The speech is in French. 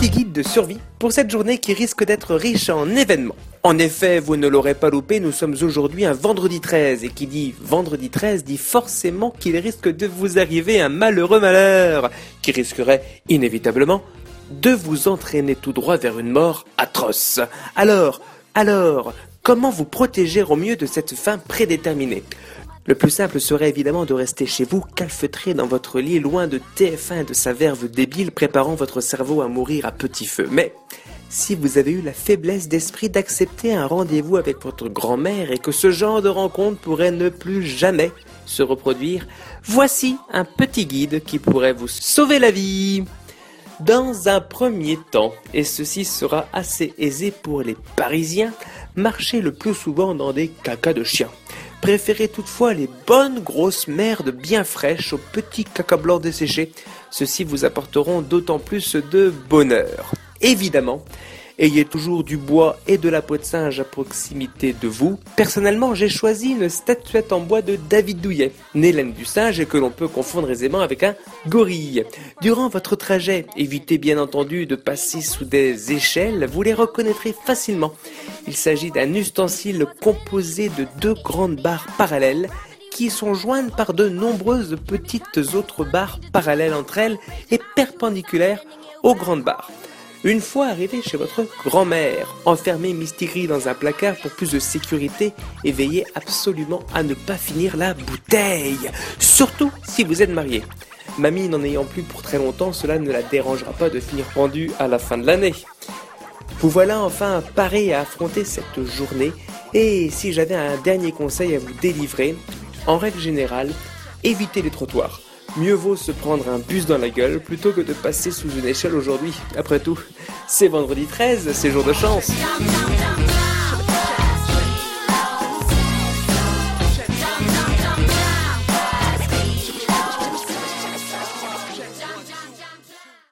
Petit guide de survie pour cette journée qui risque d'être riche en événements. En effet, vous ne l'aurez pas loupé, nous sommes aujourd'hui un vendredi 13 et qui dit vendredi 13 dit forcément qu'il risque de vous arriver un malheureux malheur qui risquerait inévitablement de vous entraîner tout droit vers une mort atroce. Alors, alors, comment vous protéger au mieux de cette fin prédéterminée? Le plus simple serait évidemment de rester chez vous, calfeutré dans votre lit, loin de TF1 et de sa verve débile, préparant votre cerveau à mourir à petit feu. Mais si vous avez eu la faiblesse d'esprit d'accepter un rendez-vous avec votre grand-mère et que ce genre de rencontre pourrait ne plus jamais se reproduire, voici un petit guide qui pourrait vous sauver la vie. Dans un premier temps, et ceci sera assez aisé pour les Parisiens, marchez le plus souvent dans des cacas de chiens. Préférez toutefois les bonnes grosses merdes bien fraîches aux petits caca desséchés. Ceux-ci vous apporteront d'autant plus de bonheur. Évidemment, Ayez toujours du bois et de la peau de singe à proximité de vous. Personnellement, j'ai choisi une statuette en bois de David Douillet, né laine du singe et que l'on peut confondre aisément avec un gorille. Durant votre trajet, évitez bien entendu de passer sous des échelles, vous les reconnaîtrez facilement. Il s'agit d'un ustensile composé de deux grandes barres parallèles qui sont jointes par de nombreuses petites autres barres parallèles entre elles et perpendiculaires aux grandes barres. Une fois arrivé chez votre grand-mère, enfermez Mystigris dans un placard pour plus de sécurité et veillez absolument à ne pas finir la bouteille. Surtout si vous êtes marié. Mamie n'en ayant plus pour très longtemps, cela ne la dérangera pas de finir pendue à la fin de l'année. Vous voilà enfin paré à affronter cette journée et si j'avais un dernier conseil à vous délivrer, en règle générale, évitez les trottoirs. Mieux vaut se prendre un bus dans la gueule plutôt que de passer sous une échelle aujourd'hui. Après tout, c'est vendredi 13, c'est jour de chance.